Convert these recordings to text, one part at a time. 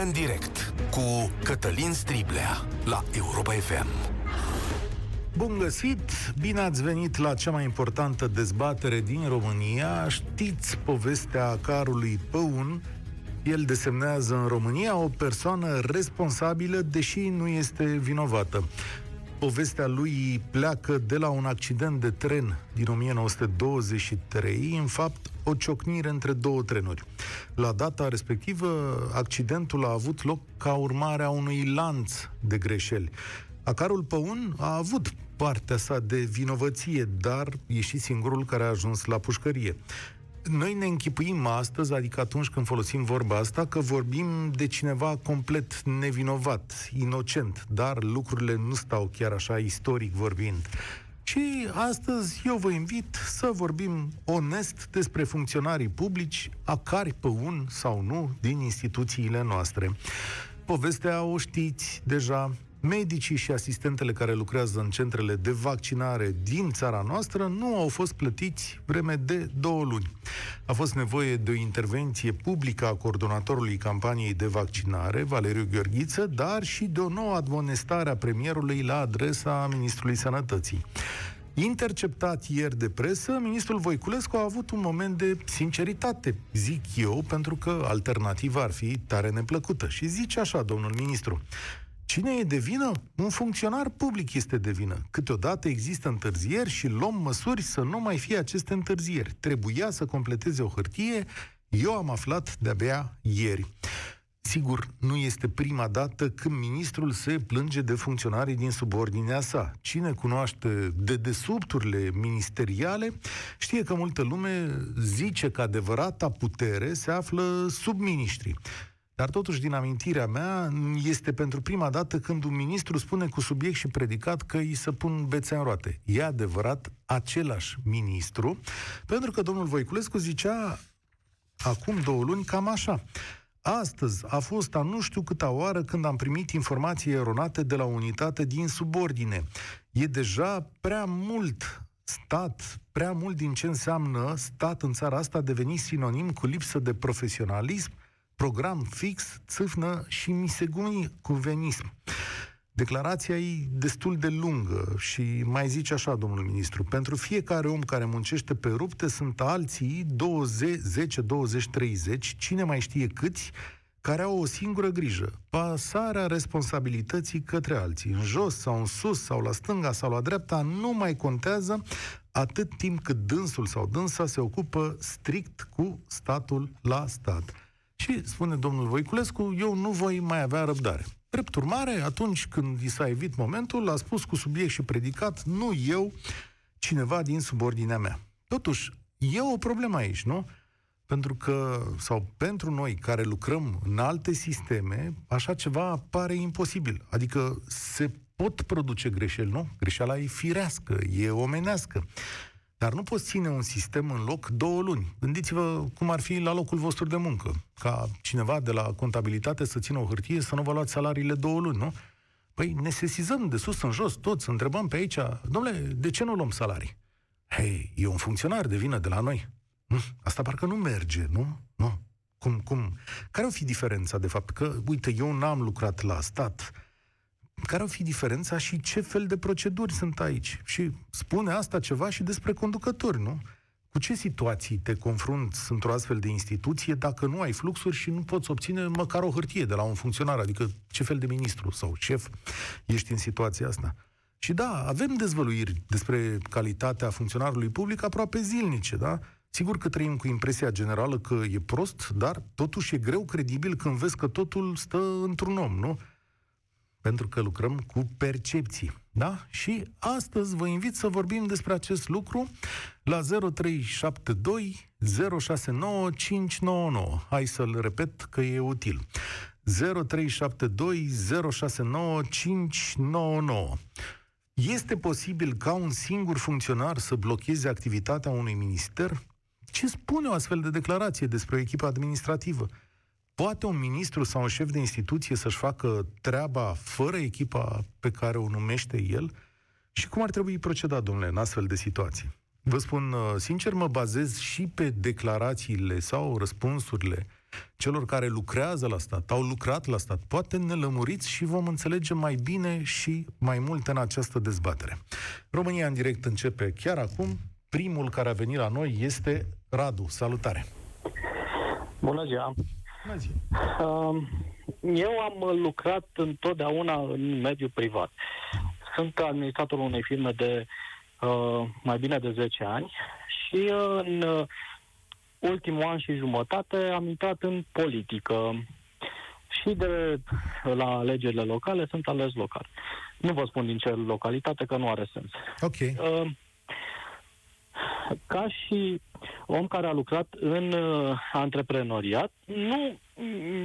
România în direct cu Cătălin Striblea la Europa FM. Bun găsit! Bine ați venit la cea mai importantă dezbatere din România. Știți povestea carului Păun? El desemnează în România o persoană responsabilă, deși nu este vinovată. Povestea lui pleacă de la un accident de tren din 1923, în fapt o ciocnire între două trenuri. La data respectivă, accidentul a avut loc ca urmare a unui lanț de greșeli. Acarul Păun a avut partea sa de vinovăție, dar e și singurul care a ajuns la pușcărie. Noi ne închipuim astăzi, adică atunci când folosim vorba asta, că vorbim de cineva complet nevinovat, inocent, dar lucrurile nu stau chiar așa istoric vorbind. Și astăzi eu vă invit să vorbim onest despre funcționarii publici, acari pe un sau nu din instituțiile noastre. Povestea o știți deja, medicii și asistentele care lucrează în centrele de vaccinare din țara noastră nu au fost plătiți vreme de două luni. A fost nevoie de o intervenție publică a coordonatorului campaniei de vaccinare, Valeriu Gheorghiță, dar și de o nouă admonestare a premierului la adresa Ministrului Sănătății. Interceptat ieri de presă, ministrul Voiculescu a avut un moment de sinceritate, zic eu, pentru că alternativa ar fi tare neplăcută. Și zice așa, domnul ministru, Cine e de vină? Un funcționar public este de vină. Câteodată există întârzieri și luăm măsuri să nu mai fie aceste întârzieri. Trebuia să completeze o hârtie, eu am aflat de-abia ieri. Sigur, nu este prima dată când ministrul se plânge de funcționarii din subordinea sa. Cine cunoaște de desubturile ministeriale știe că multă lume zice că adevărata putere se află sub ministrii. Dar totuși, din amintirea mea, este pentru prima dată când un ministru spune cu subiect și predicat că îi să pun bețe în roate. E adevărat același ministru, pentru că domnul Voiculescu zicea acum două luni cam așa. Astăzi a fost a nu știu câta oară când am primit informații eronate de la unitate din subordine. E deja prea mult stat, prea mult din ce înseamnă stat în țara asta a devenit sinonim cu lipsă de profesionalism, program fix, țâfnă și misegunism. Declarația e destul de lungă și mai zice așa, domnul ministru, pentru fiecare om care muncește pe rupte sunt alții 20, 10, 20, 30, cine mai știe câți, care au o singură grijă, pasarea responsabilității către alții. În jos sau în sus sau la stânga sau la dreapta nu mai contează atât timp cât dânsul sau dânsa se ocupă strict cu statul la stat. Și spune domnul Voiculescu, eu nu voi mai avea răbdare. Drept urmare, atunci când i s-a evit momentul, a spus cu subiect și predicat, nu eu, cineva din subordinea mea. Totuși, e o problemă aici, nu? Pentru că, sau pentru noi care lucrăm în alte sisteme, așa ceva pare imposibil. Adică se pot produce greșeli, nu? Greșeala e firească, e omenească. Dar nu poți ține un sistem în loc două luni. Gândiți-vă cum ar fi la locul vostru de muncă. Ca cineva de la contabilitate să țină o hârtie să nu vă luați salariile două luni, nu? Păi ne sesizăm de sus în jos toți, întrebăm pe aici, domnule, de ce nu luăm salarii? Hei, e un funcționar de vină de la noi. Hm? Asta parcă nu merge, nu? Nu. Cum, cum? Care o fi diferența, de fapt? Că, uite, eu n-am lucrat la stat, care o fi diferența și ce fel de proceduri sunt aici? Și spune asta ceva și despre conducători, nu? Cu ce situații te confrunți într-o astfel de instituție dacă nu ai fluxuri și nu poți obține măcar o hârtie de la un funcționar? Adică ce fel de ministru sau șef ești în situația asta? Și da, avem dezvăluiri despre calitatea funcționarului public aproape zilnice, da? Sigur că trăim cu impresia generală că e prost, dar totuși e greu credibil când vezi că totul stă într-un om, nu? Pentru că lucrăm cu percepții. Da? Și astăzi vă invit să vorbim despre acest lucru la 0372 069 599. Hai să-l repet că e util. 0372 069 599. Este posibil ca un singur funcționar să blocheze activitatea unui minister? Ce spune o astfel de declarație despre o echipă administrativă? Poate un ministru sau un șef de instituție să-și facă treaba fără echipa pe care o numește el? Și cum ar trebui procedat, domnule, în astfel de situații? Vă spun uh, sincer, mă bazez și pe declarațiile sau răspunsurile celor care lucrează la stat, au lucrat la stat. Poate ne lămuriți și vom înțelege mai bine și mai multe în această dezbatere. România în direct începe chiar acum. Primul care a venit la noi este Radu. Salutare! Bună ziua! Bună ziua! Um, eu am lucrat întotdeauna în mediul privat. Sunt administratorul unei firme de uh, mai bine de 10 ani și în uh, ultimul an și jumătate am intrat în politică și de la alegerile locale sunt ales local. Nu vă spun din ce localitate, că nu are sens. Ok. Uh, ca și om care a lucrat în uh, antreprenoriat, nu,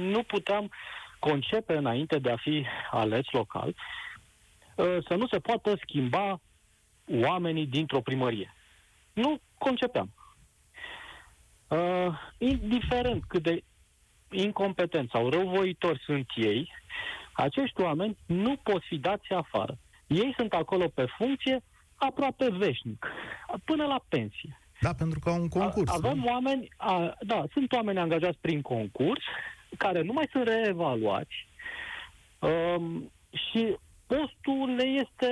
nu puteam concepe înainte de a fi ales local uh, să nu se poată schimba oamenii dintr-o primărie. Nu concepeam. Uh, indiferent cât de incompetenți sau răuvoitori sunt ei, acești oameni nu pot fi dați afară. Ei sunt acolo pe funcție aproape veșnic, până la pensie. Da, pentru că au un concurs. Avem nu? oameni, a, da, sunt oameni angajați prin concurs, care nu mai sunt reevaluați um, și postul le este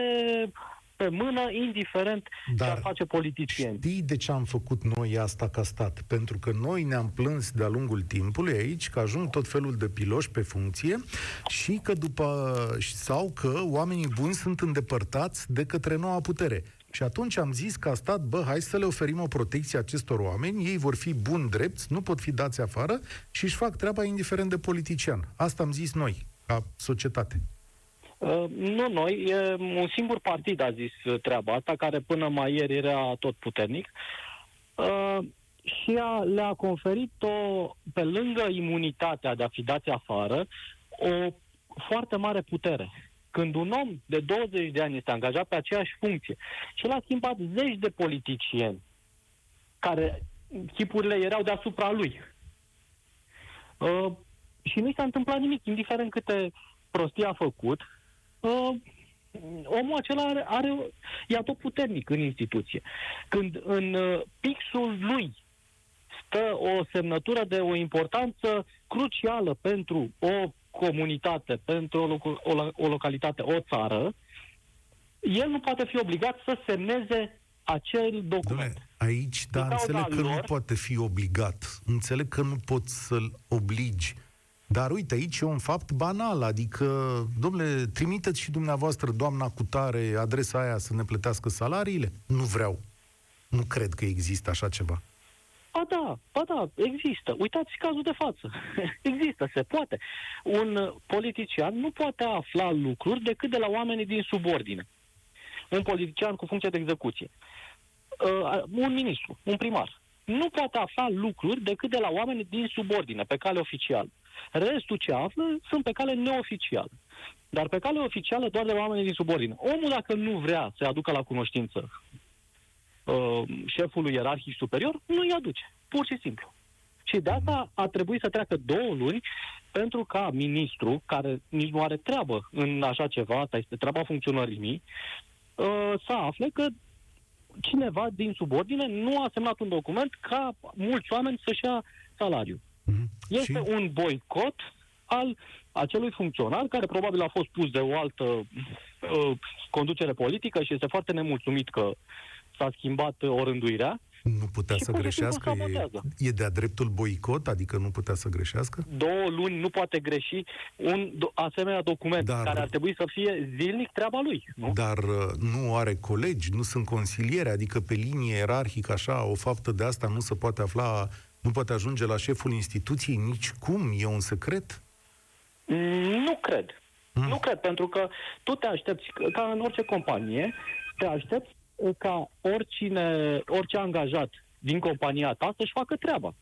pe mână, indiferent Dar ce ar face politicieni. Știi de ce am făcut noi asta ca stat? Pentru că noi ne-am plâns de-a lungul timpului aici că ajung tot felul de piloși pe funcție și că după sau că oamenii buni sunt îndepărtați de către noua putere. Și atunci am zis ca stat, bă, hai să le oferim o protecție acestor oameni, ei vor fi buni drepți, nu pot fi dați afară și își fac treaba indiferent de politician. Asta am zis noi, ca societate. Uh, nu noi, e un singur partid a zis treaba asta, care până mai ieri era tot puternic. Uh, și a, le-a conferit o, pe lângă imunitatea de a fi dați afară, o foarte mare putere. Când un om de 20 de ani este angajat pe aceeași funcție și l-a schimbat zeci de politicieni care chipurile erau deasupra lui. Uh, și nu i s-a întâmplat nimic, indiferent câte prostii a făcut, uh, omul acela are, are, e tot puternic în instituție. Când în uh, pixul lui stă o semnătură de o importanță crucială pentru o comunitate, pentru o, loc- o, o localitate, o țară, el nu poate fi obligat să semneze acel document. Dom'le, aici, da, înțeleg că lor, nu poate fi obligat. Înțeleg că nu poți să-l obligi. Dar uite, aici e un fapt banal, adică, domnule, trimiteți și dumneavoastră, doamna cu tare, adresa aia să ne plătească salariile? Nu vreau. Nu cred că există așa ceva. Ba da, ba da, există. Uitați cazul de față. există, se poate. Un politician nu poate afla lucruri decât de la oamenii din subordine. Un politician cu funcție de execuție. Uh, un ministru, un primar. Nu poate afla lucruri decât de la oameni din subordine, pe cale oficială. Restul ce află sunt pe cale neoficială. Dar pe cale oficială doar de oameni din subordine. Omul, dacă nu vrea să aducă la cunoștință uh, șefului ierarhic superior, nu îi aduce. Pur și simplu. Și de asta a trebuit să treacă două luni pentru ca ministru, care nici nu are treabă în așa ceva, asta este treaba funcționării uh, să afle că cineva din subordine nu a semnat un document ca mulți oameni să-și ia salariu. Mm-hmm. Este și? un boicot al acelui funcționar care probabil a fost pus de o altă uh, conducere politică și este foarte nemulțumit că s-a schimbat orânduirea. Nu putea să greșească? E, e de-a dreptul boicot? Adică nu putea să greșească? Două luni nu poate greși un do- asemenea document dar, care ar trebui să fie zilnic treaba lui. Nu? Dar uh, nu are colegi, nu sunt consiliere, adică pe linie ierarhică așa, o faptă de asta nu se poate afla nu poate ajunge la șeful instituției nici cum? E un secret? Nu cred. Mm. Nu cred, pentru că tu te aștepți, ca în orice companie, te aștepți uh, ca oricine, orice angajat din compania ta să-și facă treaba.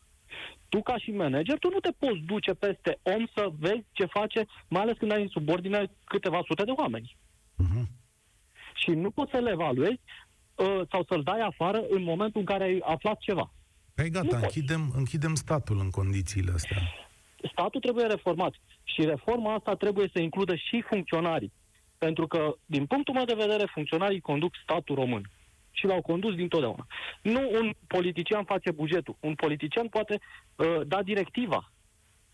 Tu, ca și manager, tu nu te poți duce peste om să vezi ce face, mai ales când ai în subordine câteva sute de oameni. Mm-hmm. Și nu poți să le evaluezi uh, sau să-l dai afară în momentul în care ai aflat ceva. Păi gata, închidem, închidem statul în condițiile astea. Statul trebuie reformat și reforma asta trebuie să includă și funcționarii. Pentru că, din punctul meu de vedere, funcționarii conduc statul român. Și l-au condus dintotdeauna. Nu un politician face bugetul. Un politician poate uh, da directiva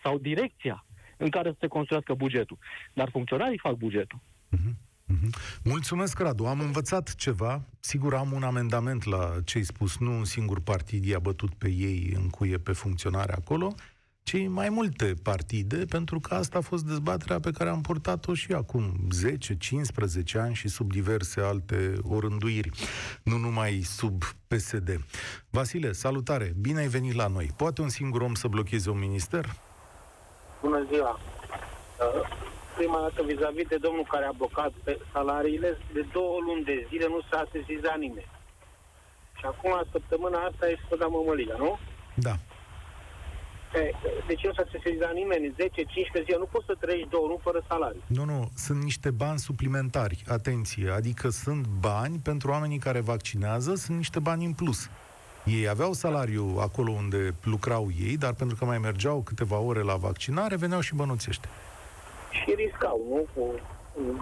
sau direcția în care să se construiască bugetul. Dar funcționarii fac bugetul. Uh-huh. Uh-huh. Mulțumesc, Radu. Am învățat ceva. Sigur, am un amendament la ce ai spus. Nu un singur partid i-a bătut pe ei în cuie pe funcționare acolo, ci mai multe partide, pentru că asta a fost dezbaterea pe care am purtat-o și acum 10-15 ani și sub diverse alte orânduiri, nu numai sub PSD. Vasile, salutare! Bine ai venit la noi. Poate un singur om să blocheze un minister? Bună ziua! prima dată vis-a-vis de domnul care a blocat salariile, de două luni de zile nu s-a sesizat nimeni. Și acum, săptămâna asta, e să dăm mămăliga, nu? Da. De ce nu s-a sesizat nimeni? 10-15 zile, nu poți să trăiești două luni fără salariu. Nu, nu, sunt niște bani suplimentari, atenție, adică sunt bani pentru oamenii care vaccinează, sunt niște bani în plus. Ei aveau salariu acolo unde lucrau ei, dar pentru că mai mergeau câteva ore la vaccinare, veneau și bănuțește și riscau, nu? Cu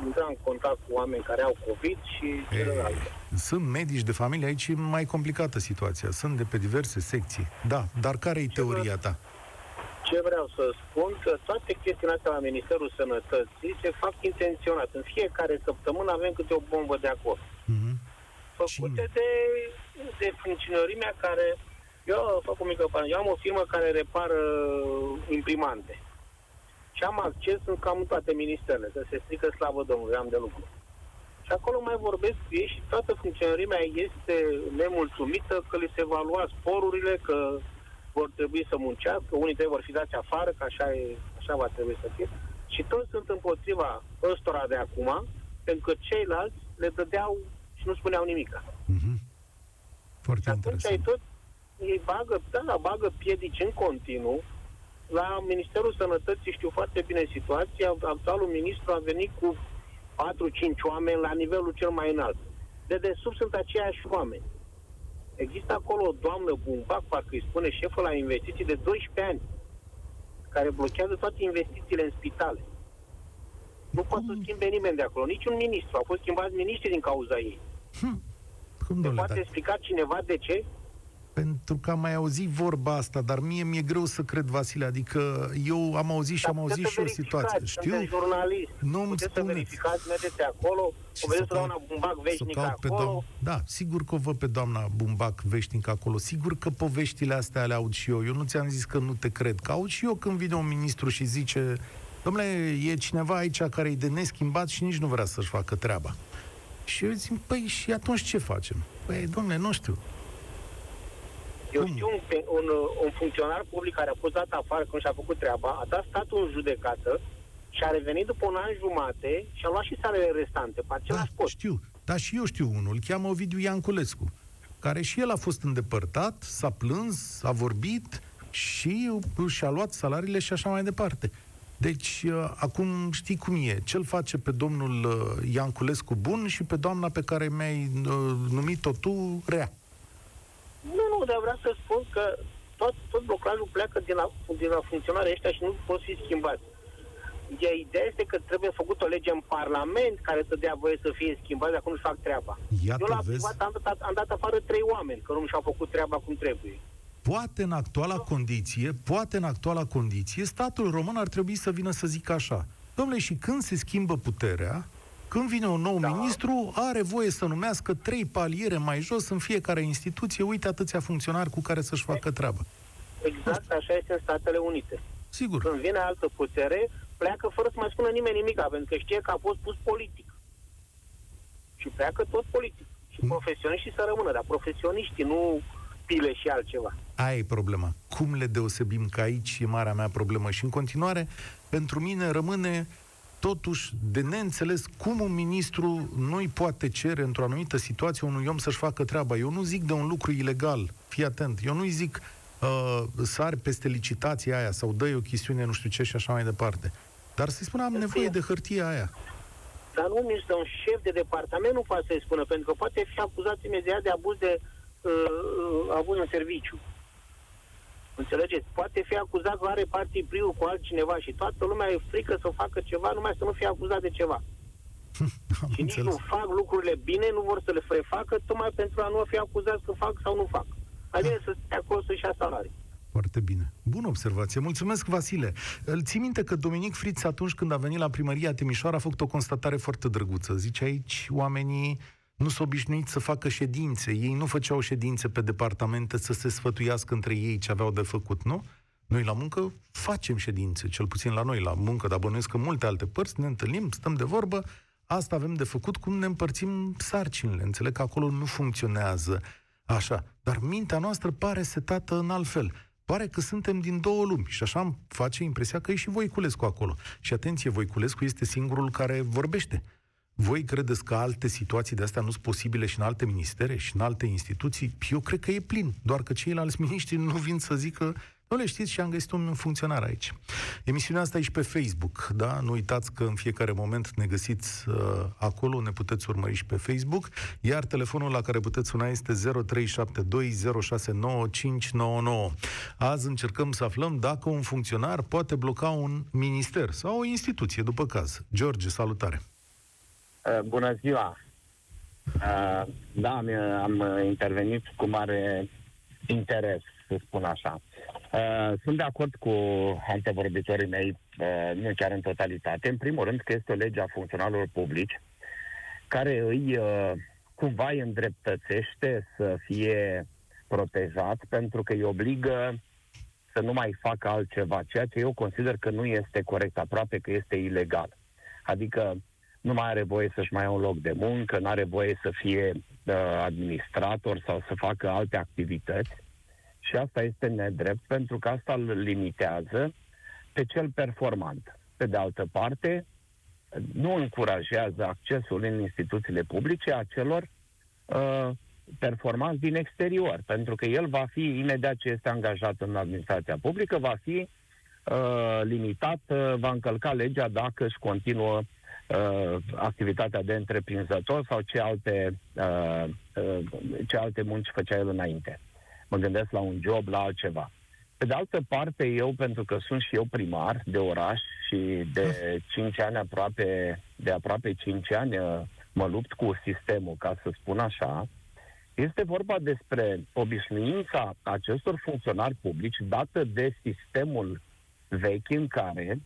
intra în contact cu oameni care au COVID și celelalte. Sunt medici de familie, aici e mai complicată situația. Sunt de pe diverse secții. Da, dar care e teoria ta? Ce vreau să spun, că toate chestiile astea la Ministerul Sănătății se fac intenționat. În fiecare săptămână avem câte o bombă de acord. Mm-hmm. Făcute de, de funcționărimea care... Eu fac o mică Eu am o firmă care repară imprimante și am acces în cam toate ministerele, că se strică slavă Domnului, am de lucru. Și acolo mai vorbesc cu ei și toată funcționărimea este nemulțumită că li se va lua sporurile, că vor trebui să muncească, unii trebuie vor fi dați afară, că așa, e, așa va trebui să fie. Și toți sunt împotriva ăstora de acum, pentru că ceilalți le dădeau și nu spuneau nimic. Mm-hmm. Foarte și atunci ai tot, ei bagă, da, bagă piedici în continuu, la Ministerul Sănătății știu foarte bine situația. Actualul ministru a venit cu 4-5 oameni la nivelul cel mai înalt. De desubt sunt aceiași oameni. Există acolo o doamnă Bumbac, parcă îi spune șeful la investiții de 12 ani, care blochează toate investițiile în spitale. Nu poate să schimbe nimeni de acolo, niciun ministru. Au fost schimbați miniștri din cauza ei. Hm. Cum, Se poate explica cineva de ce? Pentru că am mai auzit vorba asta, dar mie mi-e greu să cred, Vasile, adică eu am auzit și am auzit și o situație. Știu? jurnalist. Nu îmi spuneți. să verificați, mergeți acolo, o vedeți doamna Bumbac veșnic acolo. Doamna, da, sigur că o văd pe doamna Bumbac veșnic acolo. Sigur că poveștile astea le aud și eu. Eu nu ți-am zis că nu te cred, că aud și eu când vine un ministru și zice Domnule, e cineva aici care e de neschimbat și nici nu vrea să-și facă treaba. Și eu zic, păi și atunci ce facem? Păi, domnule, nu știu. Eu Cum? știu un, un, un funcționar public care a fost dat afară când și-a făcut treaba, a dat statul în judecată și a revenit după un an jumate și a luat și salele restante pe același da, post. știu. Da, și eu știu unul. Îl cheamă Ovidiu Ianculescu, care și el a fost îndepărtat, s-a plâns, a vorbit și și-a luat salariile și așa mai departe. Deci, uh, acum știi cum e. Ce-l face pe domnul uh, Ianculescu bun și pe doamna pe care mi-ai uh, numit-o tu rea. Nu, nu, dar vreau să spun că tot, tot blocajul pleacă din la, din la funcționarea ăștia și nu pot fi schimbat. De ideea este că trebuie făcut o lege în Parlament care să dea voie să fie schimbat, dacă nu fac treaba. Iată, Eu la vezi? privat am dat, am dat afară trei oameni, că nu și-au făcut treaba cum trebuie. Poate în actuala no. condiție, poate în actuala condiție, statul român ar trebui să vină să zică așa. Domnule, și când se schimbă puterea, când vine un nou da. ministru, are voie să numească trei paliere mai jos în fiecare instituție. Uite atâția funcționari cu care să-și facă treaba. Exact așa este în Statele Unite. Sigur. Când vine altă putere, pleacă fără să mai spună nimeni nimic, pentru că știe că a fost pus politic. Și pleacă tot politic. Și mm. profesioniștii să rămână, dar profesioniștii, nu pile și altceva. Aia e problema. Cum le deosebim că aici e marea mea problemă? Și în continuare, pentru mine rămâne totuși de neînțeles cum un ministru nu-i poate cere într-o anumită situație unui om să-și facă treaba. Eu nu zic de un lucru ilegal, fii atent, eu nu-i zic uh, sari peste licitația aia sau dă o chestiune nu știu ce și așa mai departe. Dar să-i spun, am nevoie de hârtia aia. Dar nu mi un șef de departament nu poate să-i spună, pentru că poate fi acuzat imediat de abuz de uh, uh abuz în serviciu. Înțelegeți? Poate fi acuzat că are priu cu altcineva și toată lumea e frică să facă ceva, numai să nu fie acuzat de ceva. Am și nici nu fac lucrurile bine, nu vor să le refacă, tocmai pentru a nu fi acuzat că fac sau nu fac. Mai bine să stea acolo să-și ia salarii. Foarte bine. Bună observație. Mulțumesc, Vasile. Îl ții minte că Dominic Fritz, atunci când a venit la primăria Timișoara, a făcut o constatare foarte drăguță. Zice aici, oamenii nu s-au obișnuit să facă ședințe. Ei nu făceau ședințe pe departamente să se sfătuiască între ei ce aveau de făcut, nu? Noi la muncă facem ședințe, cel puțin la noi la muncă, dar bănuiesc că multe alte părți ne întâlnim, stăm de vorbă, asta avem de făcut, cum ne împărțim sarcinile. Înțeleg că acolo nu funcționează așa. Dar mintea noastră pare setată în alt fel. Pare că suntem din două lumi și așa îmi face impresia că e și Voiculescu acolo. Și atenție, Voiculescu este singurul care vorbește. Voi credeți că alte situații de astea nu sunt posibile și în alte ministere și în alte instituții? Eu cred că e plin, doar că ceilalți miniștri nu vin să zică nu le știți și am găsit un funcționar aici. Emisiunea asta e și pe Facebook, da? Nu uitați că în fiecare moment ne găsiți uh, acolo, ne puteți urmări și pe Facebook, iar telefonul la care puteți suna este 0372069599. Azi încercăm să aflăm dacă un funcționar poate bloca un minister sau o instituție, după caz. George, salutare! Uh, bună ziua! Uh, da, am, am intervenit cu mare interes, să spun așa. Uh, sunt de acord cu antevorbitorii mei, uh, nu chiar în totalitate. În primul rând că este o lege a funcționarilor publici care îi uh, cumva îi îndreptățește să fie protejat pentru că îi obligă să nu mai facă altceva, ceea ce eu consider că nu este corect, aproape că este ilegal. Adică nu mai are voie să-și mai ia un loc de muncă, nu are voie să fie uh, administrator sau să facă alte activități și asta este nedrept pentru că asta îl limitează pe cel performant. Pe de altă parte, nu încurajează accesul în instituțiile publice a celor uh, performanți din exterior, pentru că el va fi, imediat ce este angajat în administrația publică, va fi uh, limitat, uh, va încălca legea dacă își continuă uh, activitatea de întreprinzător sau ce alte, uh, uh, ce alte munci făcea el înainte mă gândesc la un job, la altceva. Pe de altă parte, eu, pentru că sunt și eu primar de oraș și de 5 ani aproape, de aproape 5 ani uh, mă lupt cu sistemul, ca să spun așa, este vorba despre obișnuința acestor funcționari publici dată de sistemul vechi în care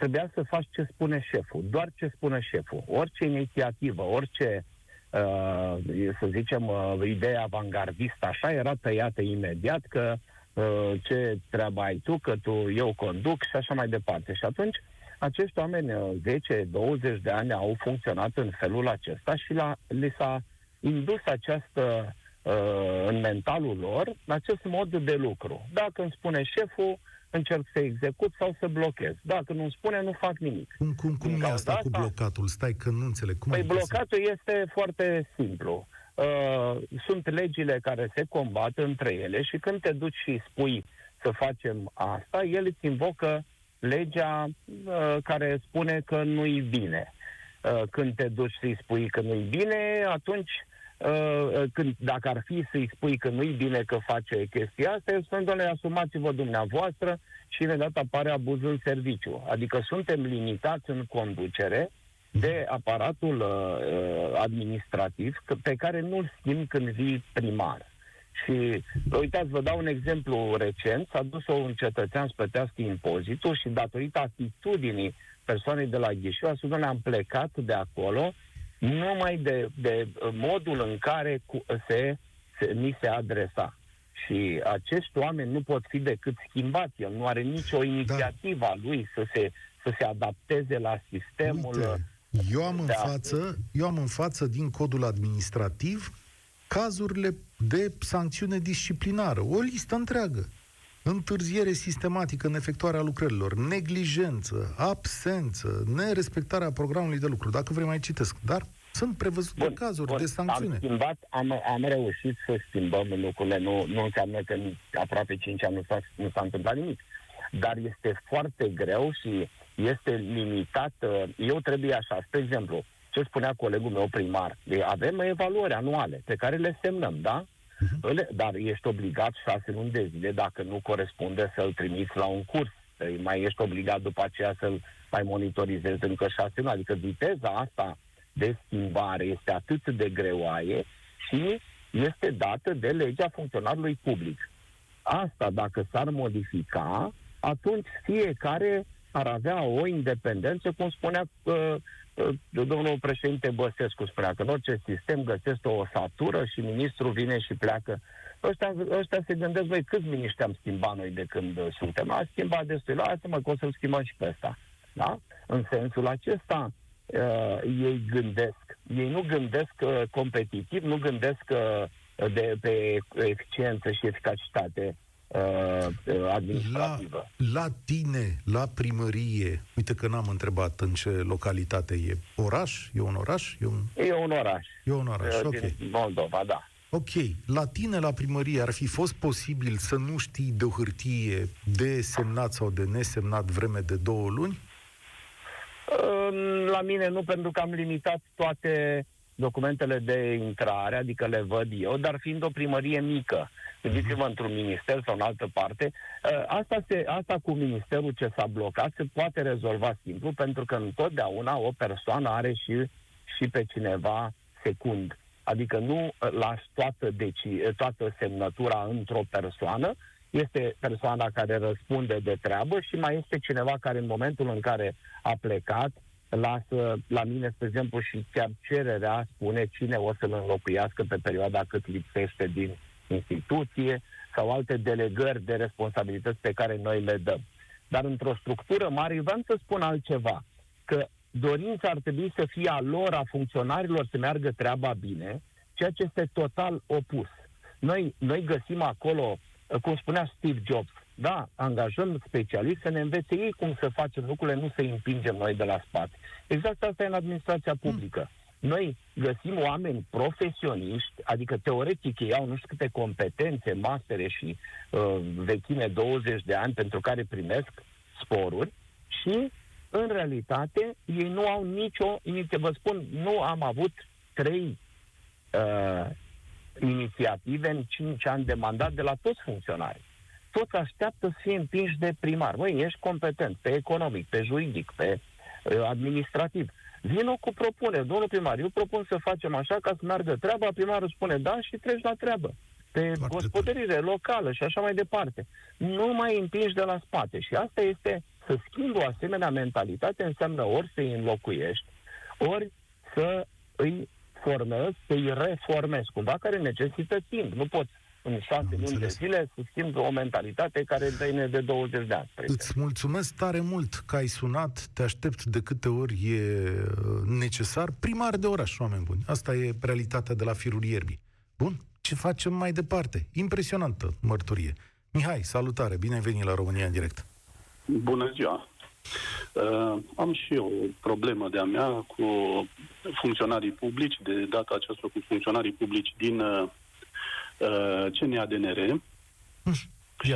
trebuia să faci ce spune șeful, doar ce spune șeful. Orice inițiativă, orice uh, să zicem, uh, ideea avangardistă, așa era tăiată imediat că uh, ce treabă ai tu, că tu, eu conduc și așa mai departe. Și atunci acești oameni 10-20 uh, de ani au funcționat în felul acesta și la, li s-a indus această uh, în mentalul lor acest mod de lucru. Dacă îmi spune șeful, încerc să execut sau să blochez. Dacă nu spune, nu fac nimic. Cum, cum, cum e asta, asta cu blocatul? Stai că nu înțeleg. Cum păi blocatul să... este foarte simplu. Uh, sunt legile care se combat între ele și când te duci și spui să facem asta, el îți invocă legea uh, care spune că nu-i bine. Uh, când te duci să-i spui că nu-i bine, atunci Uh, când, dacă ar fi să-i spui că nu-i bine că face chestia asta, eu spun, doamne, asumați-vă dumneavoastră și imediat apare abuz în serviciu. Adică suntem limitați în conducere de aparatul uh, administrativ pe care nu-l schimb când vii primar. Și, uitați, vă dau un exemplu recent. S-a dus o un cetățean să plătească impozitul și datorită atitudinii persoanei de la Ghișu, a spus, am plecat de acolo numai de, de modul în care se, se, ni se adresa. Și acești oameni nu pot fi decât schimbați. El nu are nicio inițiativă da. a lui să se, să se adapteze la sistemul. Uite, eu am, în față, eu am în față din codul administrativ cazurile de sancțiune disciplinară. O listă întreagă. Întârziere sistematică în efectuarea lucrărilor, neglijență, absență, nerespectarea programului de lucru. Dacă vrei mai citesc. Dar sunt prevăzute bun, cazuri bun, de sancțiune. Am schimbat, am, am reușit să schimbăm lucrurile. Nu, nu înseamnă că în aproape 5 ani nu s-a, nu s-a întâmplat nimic. Dar este foarte greu și este limitat. Eu trebuie așa, spre exemplu, ce spunea colegul meu primar, avem evaluări anuale pe care le semnăm, da? Uh-huh. Dar ești obligat șase luni de zile, dacă nu corespunde, să-l trimiți la un curs. Mai ești obligat după aceea să-l mai monitorizezi încă șase luni. Adică viteza asta de schimbare este atât de greoaie și este dată de legea funcționarului public. asta, dacă s-ar modifica, atunci fiecare ar avea o independență, cum spunea uh, uh, domnul președinte Băsescu, spunea că în orice sistem găsesc o satură și ministrul vine și pleacă. Ăștia, ăștia se gândesc, băi, câți miniștri am schimbat noi de când uh, suntem? A schimbat destul, lasă mă că o să-l schimbăm și pe ăsta. Da? În sensul acesta, uh, ei gândesc. Ei nu gândesc uh, competitiv, nu gândesc uh, de, pe eficiență și eficacitate uh, administrativă. La, la tine, la primărie, uite că n-am întrebat în ce localitate e. Oraș? E un oraș? E un, e un oraș. E un oraș, uh, ok. Din Moldova, da. Ok, la tine la primărie ar fi fost posibil să nu știi de o hârtie de semnat sau de nesemnat vreme de două luni? La mine nu, pentru că am limitat toate documentele de intrare, adică le văd eu, dar fiind o primărie mică, gândiți-vă într-un minister sau în altă parte, ă, asta, se, asta cu ministerul ce s-a blocat se poate rezolva simplu, pentru că întotdeauna o persoană are și, și pe cineva secund. Adică nu lași toată, deci, toată semnătura într-o persoană, este persoana care răspunde de treabă și mai este cineva care în momentul în care a plecat lasă la mine, spre exemplu, și chiar cererea spune cine o să-l înlocuiască pe perioada cât lipsește din instituție sau alte delegări de responsabilități pe care noi le dăm. Dar într-o structură mare, vreau să spun altceva, că dorința ar trebui să fie a lor, a funcționarilor, să meargă treaba bine, ceea ce este total opus. Noi, noi găsim acolo, cum spunea Steve Jobs, da, angajăm specialiști să ne învețe ei cum să facem lucrurile, nu să îi împingem noi de la spate. Exact asta e în administrația publică. Noi găsim oameni profesioniști, adică teoretic ei au nu știu câte competențe, mastere și uh, vechime 20 de ani pentru care primesc sporuri și în realitate ei nu au nicio inițiativă. Vă spun, nu am avut trei uh, inițiative în 5 ani de mandat de la toți funcționarii toți așteaptă să fie împinși de primar. Măi, ești competent pe economic, pe juridic, pe uh, administrativ. Vină cu propunere, domnul primar, eu propun să facem așa ca să meargă treaba, primarul spune da și treci la treabă. Pe Foarte gospodărire tare. locală și așa mai departe. Nu mai împingi de la spate. Și asta este, să schimbi o asemenea mentalitate înseamnă ori să îi înlocuiești, ori să îi formezi, să îi reformezi, cumva care necesită timp. Nu poți în șase luni înțeles. de zile să schimbi o mentalitate care vine de 20 de ani. Îți mulțumesc tare mult că ai sunat, te aștept de câte ori e uh, necesar. Primar de oraș, oameni buni. Asta e realitatea de la firul ierbii. Bun, ce facem mai departe? Impresionantă mărturie. Mihai, salutare, bine ai venit la România în direct. Bună ziua! Uh, am și eu o problemă de-a mea cu funcționarii publici, de data aceasta cu funcționarii publici din uh, uh, CNADNR.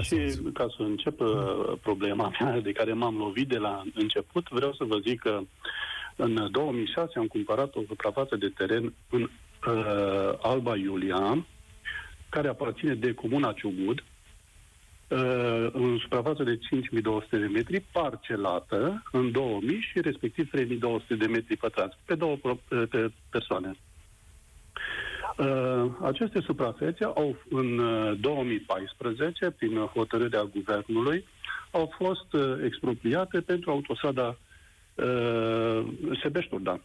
Și ca să încep uh, problema mea de care m-am lovit de la început, vreau să vă zic că în 2006 am cumpărat o suprafață de teren în uh, Alba Iulia, care aparține de Comuna Ciugud, uh, în suprafață de 5200 de metri, parcelată în 2000 și respectiv 3200 de metri pătrați, pe două pe persoane. Uh, aceste suprafețe au, în 2014, uh, prin hotărârea guvernului, au fost uh, expropriate pentru autostrada uh, Sebeș-Turda.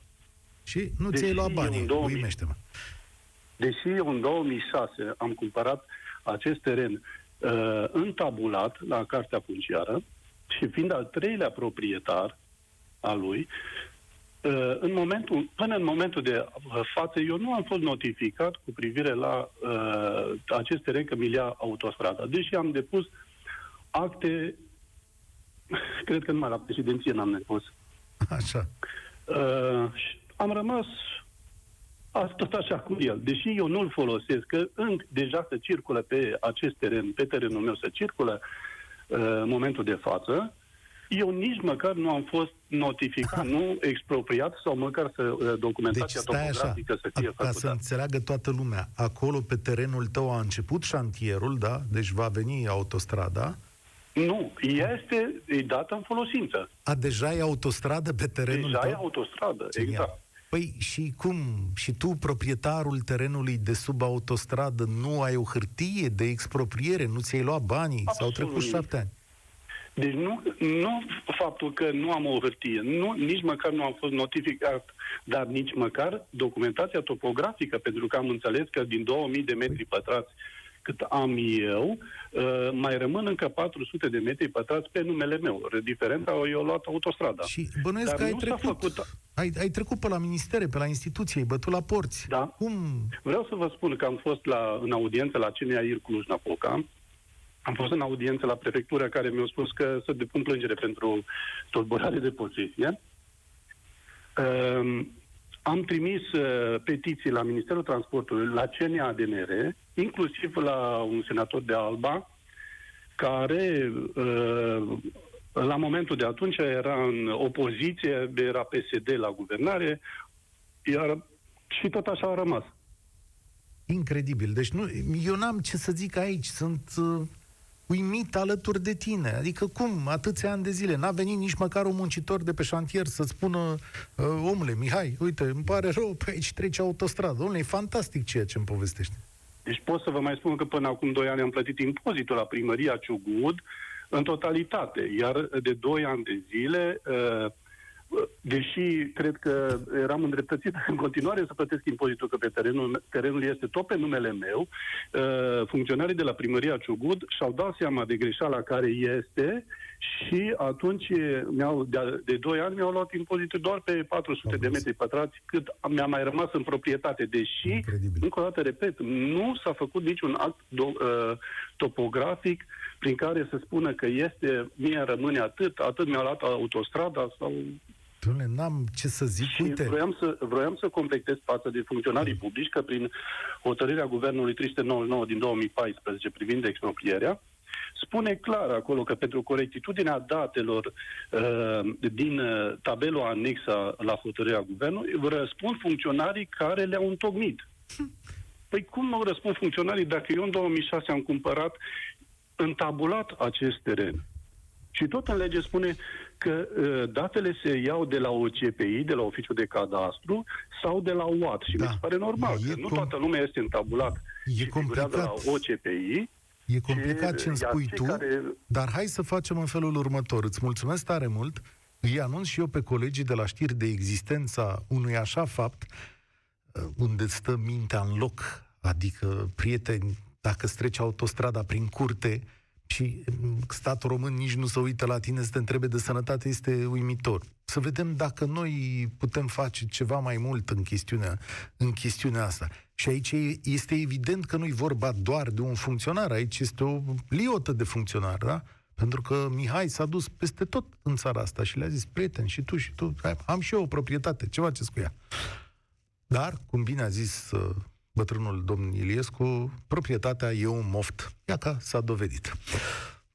Și nu ți-ai luat banii, 2000, uimește-mă. Deși în 2006 am cumpărat acest teren uh, întabulat la Cartea Funciară și fiind al treilea proprietar al lui, Uh, în momentul, până în momentul de uh, față, eu nu am fost notificat cu privire la uh, acest teren că mi ia autostrada. Deși am depus acte, cred că numai la președinție n-am depus. Așa. Uh, am rămas tot așa cu el. Deși eu nu-l folosesc, că în, deja se circulă pe acest teren, pe terenul meu se circulă uh, în momentul de față, eu nici măcar nu am fost notificat, nu expropriat sau măcar să uh, documentația deci, topografică așa. să fie făcută. Ca să înțeleagă toată lumea, acolo pe terenul tău a început șantierul, da? Deci va veni autostrada. Nu, este e dată în folosință. A, deja e autostradă pe terenul deja tău? Deja e autostradă, Genial. exact. Păi și cum? Și tu, proprietarul terenului de sub autostradă, nu ai o hârtie de expropriere? Nu ți-ai luat banii? Absolut. S-au trecut șapte ani. Deci nu, nu faptul că nu am o hârtie, nu, nici măcar nu am fost notificat, dar nici măcar documentația topografică, pentru că am înțeles că din 2000 de metri pătrați cât am eu, uh, mai rămân încă 400 de metri pătrați pe numele meu. Diferența eu luat autostrada. Și bănuiesc că ai trecut, făcut... ai, ai trecut pe la ministere, pe la instituție, ai bătut la porți. Da. Cum? Vreau să vă spun că am fost la, în audiență la CNAIR Cluj-Napoca, am fost în audiență la prefectura care mi-a spus că să depun plângere pentru tulburare de posesie. Uh, am trimis uh, petiții la Ministerul Transportului, la CNADNR, inclusiv la un senator de Alba, care uh, la momentul de atunci era în opoziție, era PSD la guvernare, iar și tot așa a rămas. Incredibil. Deci nu, eu n-am ce să zic aici. Sunt uh, uimit alături de tine. Adică cum, atâția ani de zile, n-a venit nici măcar un muncitor de pe șantier să spună, uh, omule, Mihai, uite, îmi pare rău, pe aici trece autostradă. Omule, e fantastic ceea ce îmi povestește. Deci pot să vă mai spun că până acum 2 ani am plătit impozitul la primăria Ciugud în totalitate, iar de 2 ani de zile uh, deși cred că eram îndreptățit în continuare să plătesc impozitul, că pe terenul, terenul este tot pe numele meu, uh, funcționarii de la primăria Ciugud și-au dat seama de greșeala care este și atunci mi-au, de, de 2 ani mi-au luat impozitul doar pe 400 de metri pătrați, cât mi-a mai rămas în proprietate, deși, Incredibil. încă o dată repet, nu s-a făcut niciun act do, uh, topografic prin care să spună că este, mie rămâne atât, atât mi-a luat autostrada sau Dom'le, n-am ce să zic, și uite. Vroiam să, vroiam să completez față de funcționarii mm. publici că prin hotărârea Guvernului 399 din 2014 privind exproprierea, spune clar acolo că pentru corectitudinea datelor uh, din uh, tabelul anexă la hotărârea Guvernului răspund funcționarii care le-au întocmit. Hm. Păi cum nu răspund funcționarii dacă eu în 2006 am cumpărat întabulat acest teren? Și tot în lege spune că uh, datele se iau de la OCPI, de la Oficiul de Cadastru, sau de la UAT. Și da. mi se pare normal, e că com... nu toată lumea este întabulat e și complicat. de la OCPI. E complicat ce îmi spui tu, care... dar hai să facem în felul următor. Îți mulțumesc tare mult. Îi anunț și eu pe colegii de la știri de existența unui așa fapt uh, unde stă mintea în loc, adică prieteni, dacă streci autostrada prin curte, și statul român nici nu se uită la tine să te întrebe de sănătate, este uimitor. Să vedem dacă noi putem face ceva mai mult în chestiunea, în chestiunea asta. Și aici este evident că nu-i vorba doar de un funcționar, aici este o liotă de funcționar, da? Pentru că Mihai s-a dus peste tot în țara asta și le-a zis, prieten, și tu, și tu, am și eu o proprietate, ce faceți cu ea? Dar, cum bine a zis uh, bătrânul domn Iliescu, proprietatea e un moft. Ia ca s-a dovedit.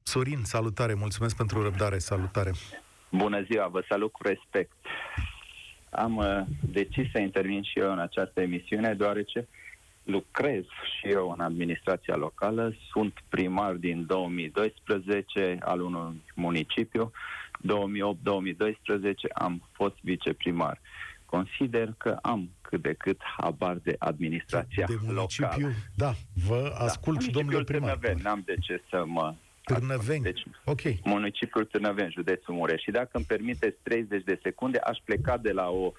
Sorin, salutare, mulțumesc pentru răbdare, salutare. Bună ziua, vă salut cu respect. Am uh, decis să intervin și eu în această emisiune, deoarece lucrez și eu în administrația locală, sunt primar din 2012 al unui municipiu, 2008-2012 am fost viceprimar. Consider că am cât de cât habar de administrația de municipiu, locală. Da, vă da. ascult, da. domnule primar. Târnăveni, n-am de ce să mă... Târnăveni, deci, ok. Municipiul Târnăveni, județul Mureș. Și dacă îmi permiteți 30 de secunde, aș pleca de la o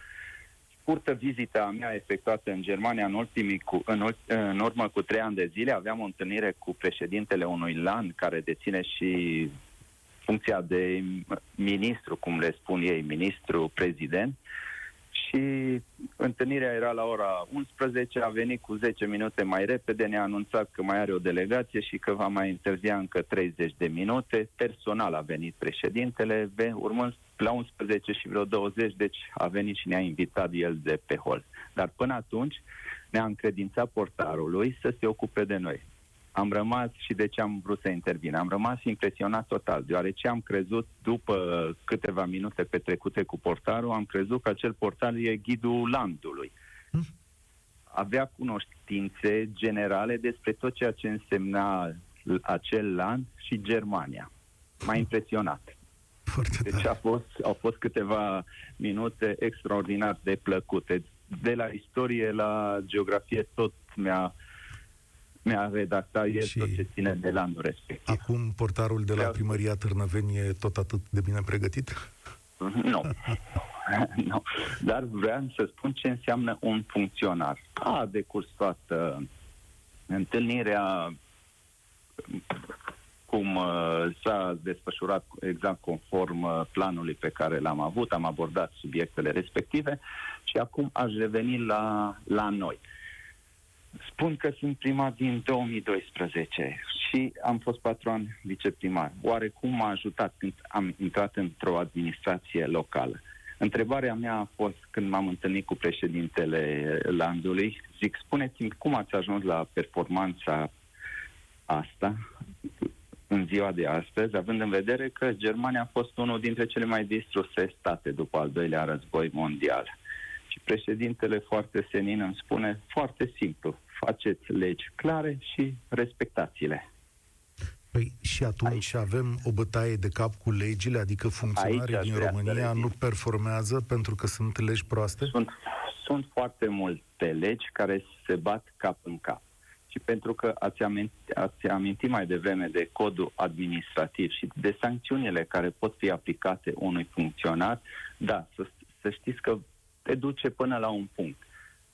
scurtă vizită a mea efectuată în Germania în, ultimii cu, în, în urmă cu trei ani de zile. Aveam o întâlnire cu președintele unui LAN care deține și funcția de ministru, cum le spun ei, ministru prezident și întâlnirea era la ora 11, a venit cu 10 minute mai repede, ne-a anunțat că mai are o delegație și că va mai întârzia încă 30 de minute. Personal a venit președintele, urmând la 11 și vreo 20, deci a venit și ne-a invitat el de pe hol. Dar până atunci ne-a încredințat portarului să se ocupe de noi am rămas și de ce am vrut să intervin. Am rămas impresionat total, deoarece am crezut, după câteva minute petrecute cu portarul, am crezut că acel portar e ghidul landului. Hm? Avea cunoștințe generale despre tot ceea ce însemna acel land și Germania. M-a impresionat. Foarte deci tare. a fost, au fost câteva minute extraordinar de plăcute. De la istorie la geografie tot mi-a mi-a redactat el Și- tot ce ține de landul respectiv. Acum portarul de la Vreau- primăria Târnăveni e tot atât de bine pregătit? Nu. nu. Dar vreau să spun ce înseamnă un funcționar. A decurs toată întâlnirea cum uh, s-a desfășurat exact conform uh, planului pe care l-am avut, am abordat subiectele respective și acum aș reveni la, la noi. Spun că sunt primar din 2012 și am fost patru ani viceprimar. Oarecum m-a ajutat când am intrat într-o administrație locală. Întrebarea mea a fost când m-am întâlnit cu președintele landului, zic, spuneți-mi cum ați ajuns la performanța asta în ziua de astăzi, având în vedere că Germania a fost unul dintre cele mai distruse state după al doilea război mondial. Și președintele foarte senin îmi spune foarte simplu, faceți legi clare și respectați-le. Păi și atunci avem o bătaie de cap cu legile, adică funcționarii Aici aș din vrea să România revin. nu performează pentru că sunt legi proaste? Sunt, sunt foarte multe legi care se bat cap în cap. Și pentru că ați amintit, ați amintit mai devreme de codul administrativ și de sancțiunile care pot fi aplicate unui funcționar, da, să, să știți că te duce până la un punct.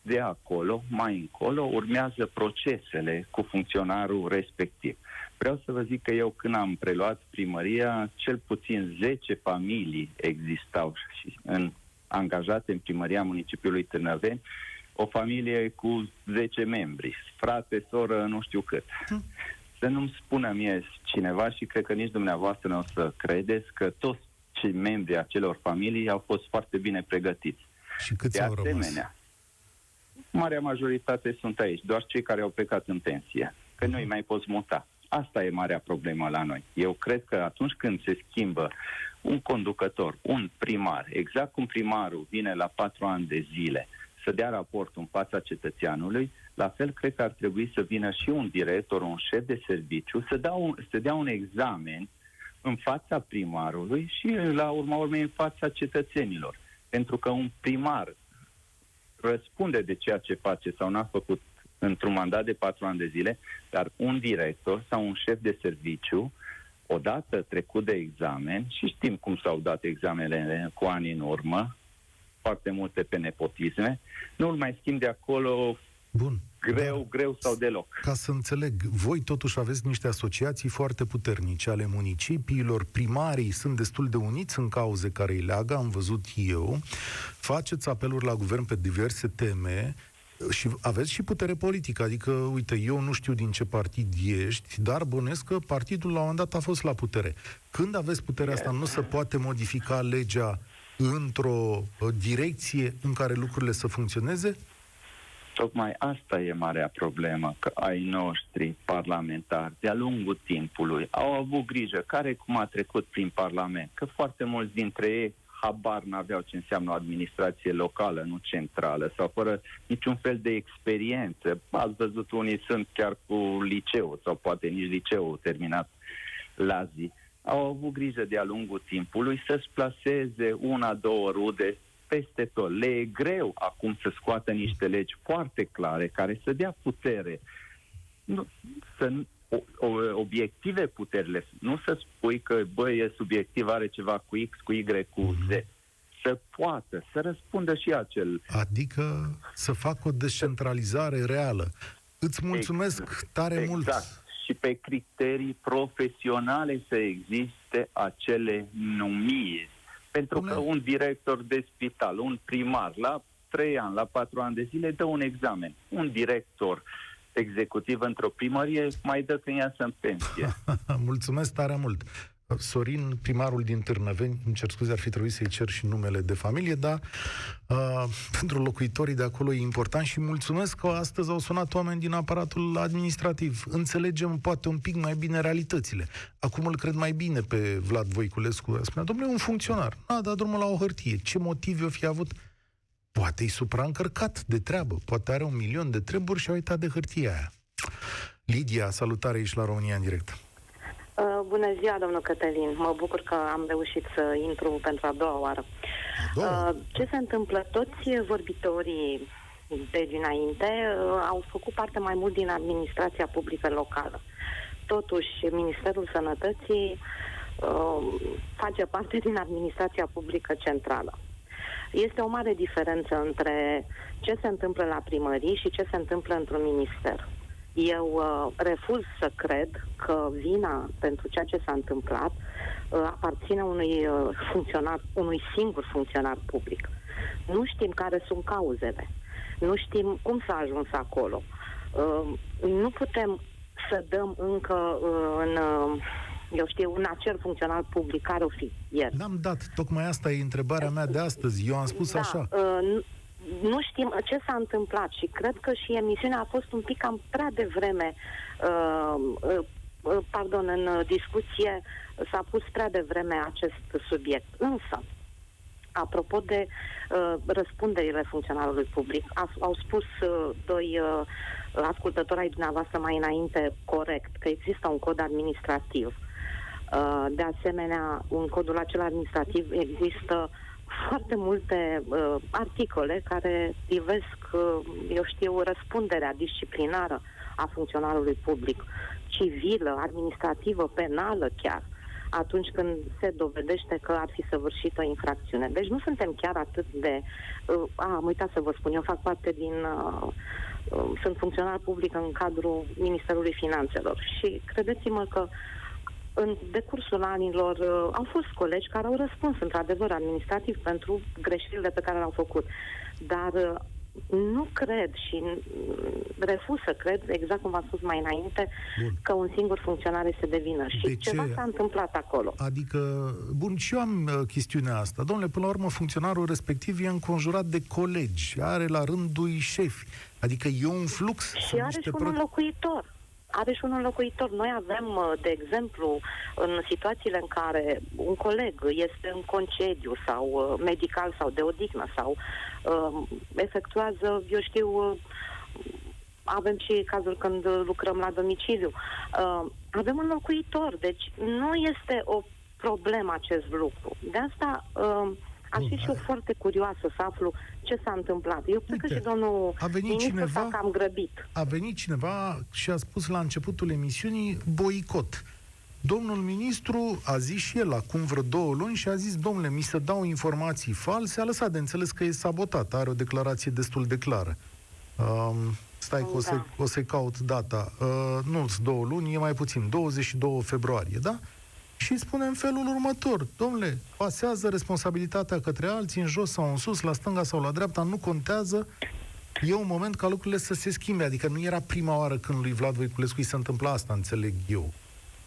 De acolo, mai încolo, urmează procesele cu funcționarul respectiv. Vreau să vă zic că eu când am preluat primăria, cel puțin 10 familii existau și în, angajate în primăria municipiului Târnăveni, o familie cu 10 membri, frate, soră, nu știu cât. Să nu-mi spună mie cineva și cred că nici dumneavoastră nu o să credeți că toți cei membri acelor familii au fost foarte bine pregătiți. Și câți De au rămas? Asemenea, marea majoritate sunt aici, doar cei care au plecat în pensie, că nu îi mai poți muta. Asta e marea problemă la noi. Eu cred că atunci când se schimbă un conducător, un primar, exact cum primarul vine la patru ani de zile să dea raportul în fața cetățeanului, la fel cred că ar trebui să vină și un director, un șef de serviciu, să dea un, să dea un examen în fața primarului și la urma urmei în fața cetățenilor. Pentru că un primar răspunde de ceea ce face sau n-a făcut într-un mandat de patru ani de zile, dar un director sau un șef de serviciu, odată trecut de examen, și știm cum s-au dat examenele cu ani în urmă, foarte multe pe nepotisme, nu-l mai schimb de acolo Bun. Greu, Dar, greu sau deloc. ca să înțeleg, voi totuși aveți niște asociații foarte puternice ale municipiilor, primarii sunt destul de uniți în cauze care îi leagă, am văzut eu, faceți apeluri la guvern pe diverse teme, și aveți și putere politică, adică, uite, eu nu știu din ce partid ești, dar bănesc că partidul la un moment dat a fost la putere. Când aveți puterea asta, nu se poate modifica legea într-o uh, direcție în care lucrurile să funcționeze? Tocmai asta e marea problemă, că ai noștri parlamentari de-a lungul timpului au avut grijă care cum a trecut prin Parlament, că foarte mulți dintre ei habar n-aveau ce înseamnă o administrație locală, nu centrală, sau fără niciun fel de experiență. Ați văzut, unii sunt chiar cu liceu, sau poate nici liceu terminat la zi. Au avut grijă de-a lungul timpului să-și placeze una, două rude peste tot. Le e greu acum să scoată niște legi foarte clare care să dea putere. Nu, să, nu- o, o, obiective puterile. Nu să spui că, bă, e subiectiv, are ceva cu X, cu Y, cu Z. Să poată, să răspundă și acel Adică să facă o descentralizare reală. Îți mulțumesc tare exact. mult. Și pe criterii profesionale să existe acele numiri. Pentru Dom'le. că un director de spital, un primar, la trei ani, la patru ani de zile, dă un examen. Un director executiv într-o primărie mai dă când iasă în pensie. Mulțumesc tare mult. Sorin, primarul din Târnăveni, îmi cer scuze, ar fi trebuit să-i cer și numele de familie, dar uh, pentru locuitorii de acolo e important și mulțumesc că astăzi au sunat oameni din aparatul administrativ. Înțelegem poate un pic mai bine realitățile. Acum îl cred mai bine pe Vlad Voiculescu. Spunea, domnule, un funcționar. A dat drumul la o hârtie. Ce motive o fi avut? Poate e supraîncărcat de treabă. Poate are un milion de treburi și a uitat de hârtia aia. Lidia, salutare, ești la România în direct. Uh, bună ziua, domnul Cătălin. Mă bucur că am reușit să intru pentru a doua oară. A doua? Uh, ce se întâmplă? Toți vorbitorii de dinainte uh, au făcut parte mai mult din administrația publică locală. Totuși, Ministerul Sănătății uh, face parte din administrația publică centrală. Este o mare diferență între ce se întâmplă la primării și ce se întâmplă într-un minister. Eu uh, refuz să cred că vina pentru ceea ce s-a întâmplat uh, aparține unui uh, funcționar, unui singur funcționar public. Nu știm care sunt cauzele. Nu știm cum s-a ajuns acolo. Uh, nu putem să dăm încă uh, în uh, eu știu, un acel funcțional public care o fi el. N-am dat, tocmai asta e întrebarea mea de astăzi. Eu am spus da, așa. Uh, nu știm ce s-a întâmplat și cred că și emisiunea a fost un pic cam prea devreme, uh, uh, uh, pardon, în discuție s-a pus prea devreme acest subiect. Însă, apropo de uh, răspunderile funcționarului public, a, au spus uh, doi uh, ascultători ai dumneavoastră mai înainte corect că există un cod administrativ. Uh, de asemenea, în codul acela administrativ există foarte multe uh, articole care privesc, uh, eu știu, răspunderea disciplinară a funcționarului public, civilă, administrativă, penală chiar, atunci când se dovedește că ar fi săvârșit o infracțiune. Deci nu suntem chiar atât de... Uh, a, am uitat să vă spun, eu fac parte din... Uh, uh, sunt funcționar public în cadrul Ministerului Finanțelor și credeți-mă că uh, în decursul anilor uh, au fost colegi care au răspuns într-adevăr administrativ pentru greșelile pe care le-au făcut. Dar uh, nu cred și refuz să cred, exact cum v-am spus mai înainte, bun. că un singur funcționar este de vină. Și de ceva ce? s-a întâmplat acolo. Adică, bun, și eu am uh, chestiunea asta. Domnule, până la urmă, funcționarul respectiv e înconjurat de colegi, are la rândul șefi. Adică e un flux. Și are și un pro... înlocuitor are și un înlocuitor. Noi avem, uh, de exemplu, în situațiile în care un coleg este în concediu sau uh, medical sau de odihnă sau uh, efectuează, eu știu, uh, avem și cazul când lucrăm la domiciliu. Uh, avem un locuitor, deci nu este o problemă acest lucru. De asta uh, Aș fi și eu foarte curioasă să aflu ce s-a întâmplat. Eu cred că și domnul a venit cineva, s-a cam grăbit. A venit cineva și a spus la începutul emisiunii boicot. Domnul ministru a zis și el acum vreo două luni și a zis, domnule, mi se dau informații false, a lăsat de înțeles că e sabotat, are o declarație destul de clară. Um, stai că o, să, da. o să caut data. Uh, nu două luni, e mai puțin, 22 februarie, da? Și spune în felul următor, domnule, pasează responsabilitatea către alții, în jos sau în sus, la stânga sau la dreapta, nu contează, e un moment ca lucrurile să se schimbe. Adică nu era prima oară când lui Vlad Voiculescu îi se întâmpla asta, înțeleg eu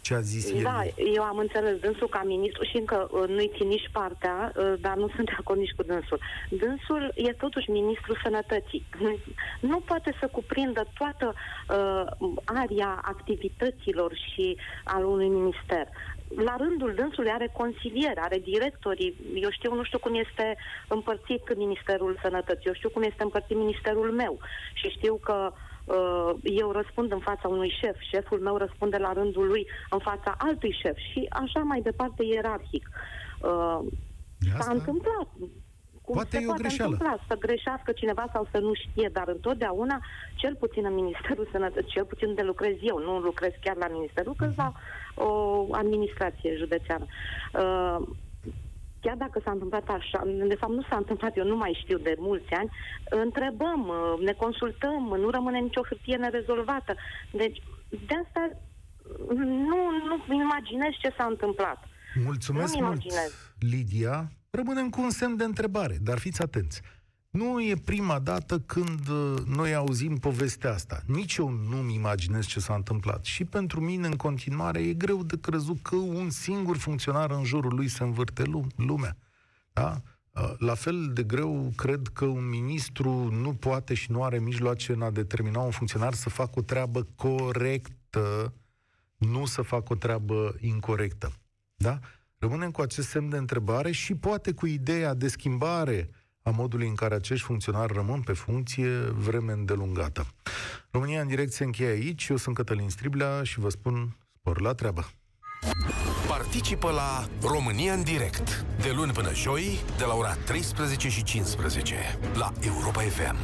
ce a zis el. Da, eu am înțeles dânsul ca ministru și încă uh, nu-i țin nici partea, uh, dar nu sunt de acord nici cu dânsul. Dânsul e totuși ministrul sănătății. Nu poate să cuprindă toată uh, aria activităților și al unui minister la rândul dânsului are consilieri, are directorii. Eu știu, nu știu cum este împărțit Ministerul Sănătății, eu știu cum este împărțit Ministerul meu și știu că uh, eu răspund în fața unui șef, șeful meu răspunde la rândul lui în fața altui șef și așa mai departe ierarhic. Uh, s-a întâmplat. Cum poate se e o greșeală. Întâmpla, să greșească cineva sau să nu știe, dar întotdeauna, cel puțin în Ministerul Sănătății, cel puțin de lucrez eu, nu lucrez chiar la Ministerul, că uh-huh. la o administrație județeană. Uh, chiar dacă s-a întâmplat așa, de fapt nu s-a întâmplat, eu nu mai știu de mulți ani, întrebăm, uh, ne consultăm, nu rămâne nicio hârtie nerezolvată. Deci, de asta nu, nu imaginez ce s-a întâmplat. Mulțumesc mult, Lidia. Rămânem cu un semn de întrebare, dar fiți atenți. Nu e prima dată când uh, noi auzim povestea asta. Nici eu nu-mi imaginez ce s-a întâmplat. Și pentru mine, în continuare, e greu de crezut că un singur funcționar în jurul lui se învârte lumea. Da? Uh, la fel de greu cred că un ministru nu poate și nu are mijloace în a determina un funcționar să facă o treabă corectă, nu să facă o treabă incorrectă. Da? Rămânem cu acest semn de întrebare și poate cu ideea de schimbare a modului în care acești funcționari rămân pe funcție vreme îndelungată. România în direct se încheie aici. Eu sunt Cătălin Striblea și vă spun spor la treabă. Participă la România în direct, de luni până joi, de la ora 13 și 15, la Europa FM.